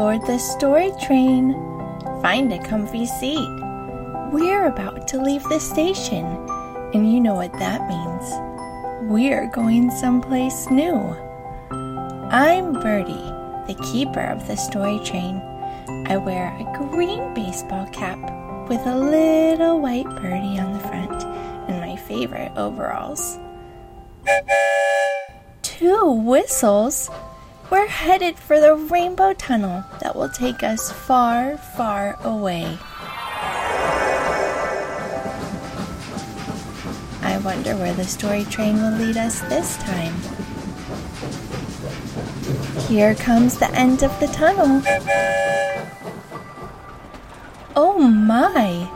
aboard the story train. Find a comfy seat. We're about to leave the station, and you know what that means. We're going someplace new. I'm Birdie, the keeper of the story train. I wear a green baseball cap with a little white birdie on the front and my favorite overalls. Two whistles? We're headed for the rainbow tunnel that will take us far, far away. I wonder where the story train will lead us this time. Here comes the end of the tunnel. Oh my!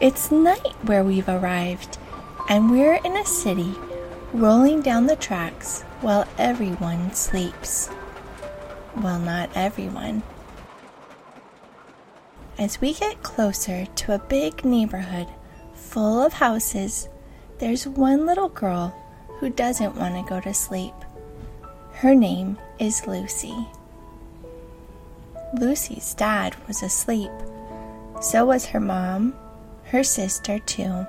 It's night where we've arrived, and we're in a city rolling down the tracks while everyone sleeps. Well, not everyone. As we get closer to a big neighborhood full of houses, there's one little girl who doesn't want to go to sleep. Her name is Lucy. Lucy's dad was asleep. So was her mom, her sister, too.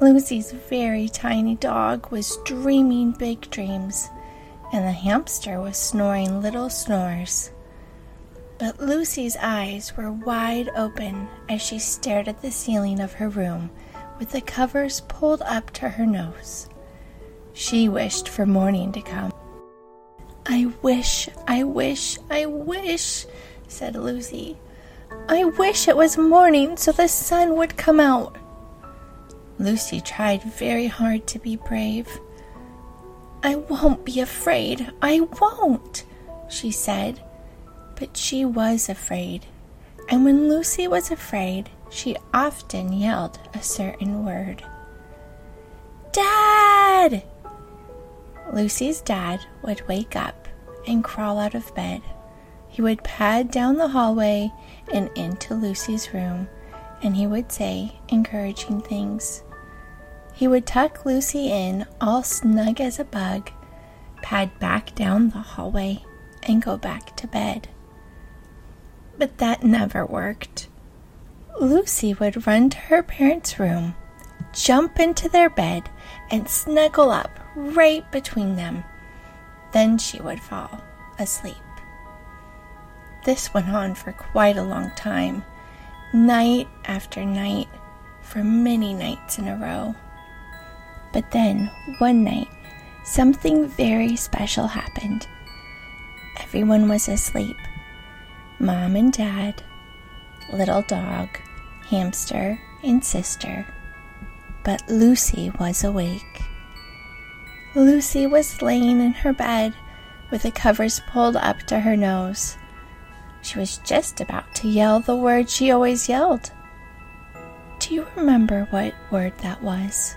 Lucy's very tiny dog was dreaming big dreams and the hamster was snoring little snores. But Lucy's eyes were wide open as she stared at the ceiling of her room with the covers pulled up to her nose. She wished for morning to come. I wish, I wish, I wish, said Lucy. I wish it was morning so the sun would come out. Lucy tried very hard to be brave. I won't be afraid. I won't, she said. But she was afraid. And when Lucy was afraid, she often yelled a certain word Dad! Lucy's dad would wake up and crawl out of bed. He would pad down the hallway and into Lucy's room, and he would say encouraging things. He would tuck Lucy in, all snug as a bug, pad back down the hallway, and go back to bed. But that never worked. Lucy would run to her parents' room, jump into their bed, and snuggle up right between them. Then she would fall asleep. This went on for quite a long time, night after night, for many nights in a row. But then, one night, something very special happened. Everyone was asleep mom and dad, little dog, hamster, and sister. But Lucy was awake. Lucy was laying in her bed with the covers pulled up to her nose. She was just about to yell the word she always yelled. Do you remember what word that was?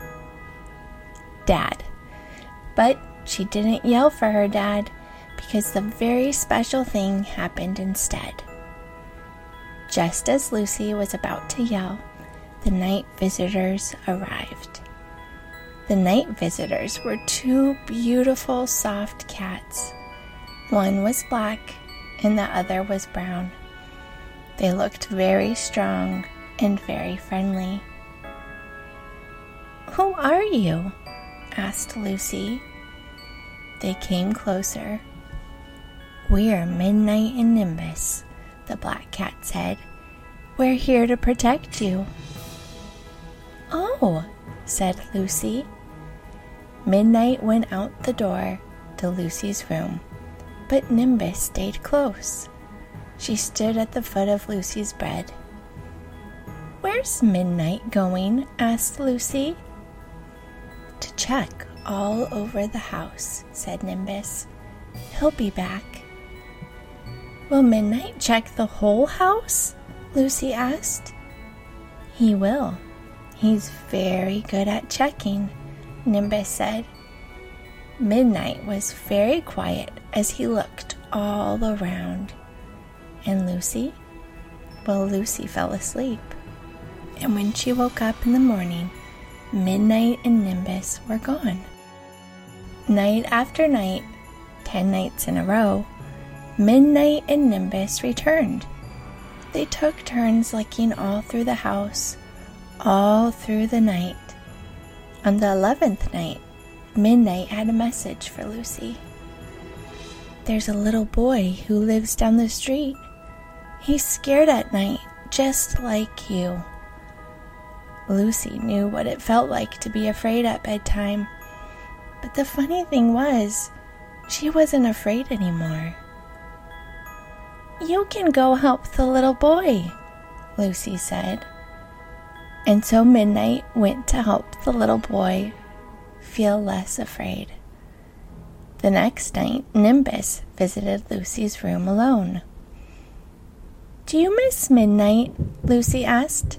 Dad. But she didn't yell for her dad because the very special thing happened instead. Just as Lucy was about to yell, the night visitors arrived. The night visitors were two beautiful, soft cats. One was black and the other was brown. They looked very strong and very friendly. Who are you? Asked Lucy. They came closer. We're Midnight and Nimbus, the black cat said. We're here to protect you. Oh, said Lucy. Midnight went out the door to Lucy's room, but Nimbus stayed close. She stood at the foot of Lucy's bed. Where's Midnight going? asked Lucy check all over the house, said Nimbus. He'll be back. Will Midnight check the whole house? Lucy asked. He will. He's very good at checking, Nimbus said. Midnight was very quiet as he looked all around. And Lucy? Well, Lucy fell asleep. And when she woke up in the morning, Midnight and Nimbus were gone. Night after night, ten nights in a row, Midnight and Nimbus returned. They took turns looking all through the house, all through the night. On the eleventh night, Midnight had a message for Lucy. There's a little boy who lives down the street. He's scared at night, just like you. Lucy knew what it felt like to be afraid at bedtime. But the funny thing was, she wasn't afraid anymore. You can go help the little boy, Lucy said. And so Midnight went to help the little boy feel less afraid. The next night, Nimbus visited Lucy's room alone. Do you miss midnight? Lucy asked.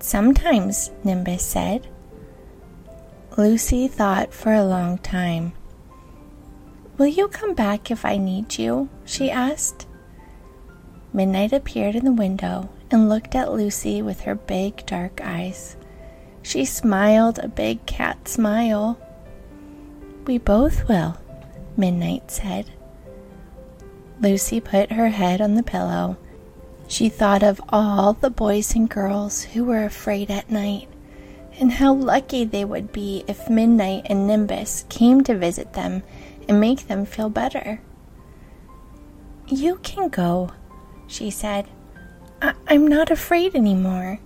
Sometimes, Nimbus said. Lucy thought for a long time. Will you come back if I need you? she asked. Midnight appeared in the window and looked at Lucy with her big dark eyes. She smiled a big cat smile. We both will, Midnight said. Lucy put her head on the pillow she thought of all the boys and girls who were afraid at night, and how lucky they would be if Midnight and Nimbus came to visit them and make them feel better. You can go, she said. I- am not afraid anymore.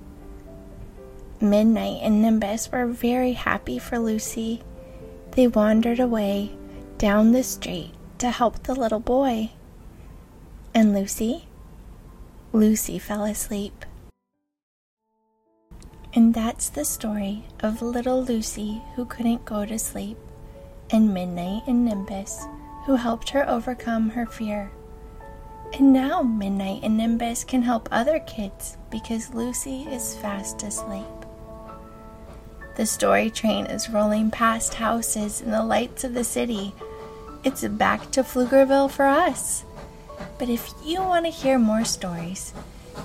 Midnight and Nimbus were very happy for Lucy. They wandered away down the street to help the little boy. And Lucy? Lucy fell asleep. And that's the story of little Lucy who couldn't go to sleep, and Midnight and Nimbus who helped her overcome her fear. And now Midnight and Nimbus can help other kids because Lucy is fast asleep. The story train is rolling past houses and the lights of the city. It's back to Pflugerville for us. But if you want to hear more stories,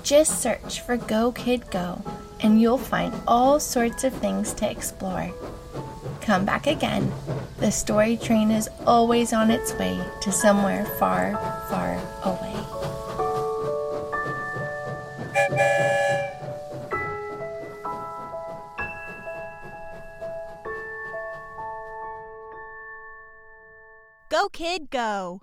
just search for Go Kid Go and you'll find all sorts of things to explore. Come back again. The story train is always on its way to somewhere far, far away. Go, kid, go!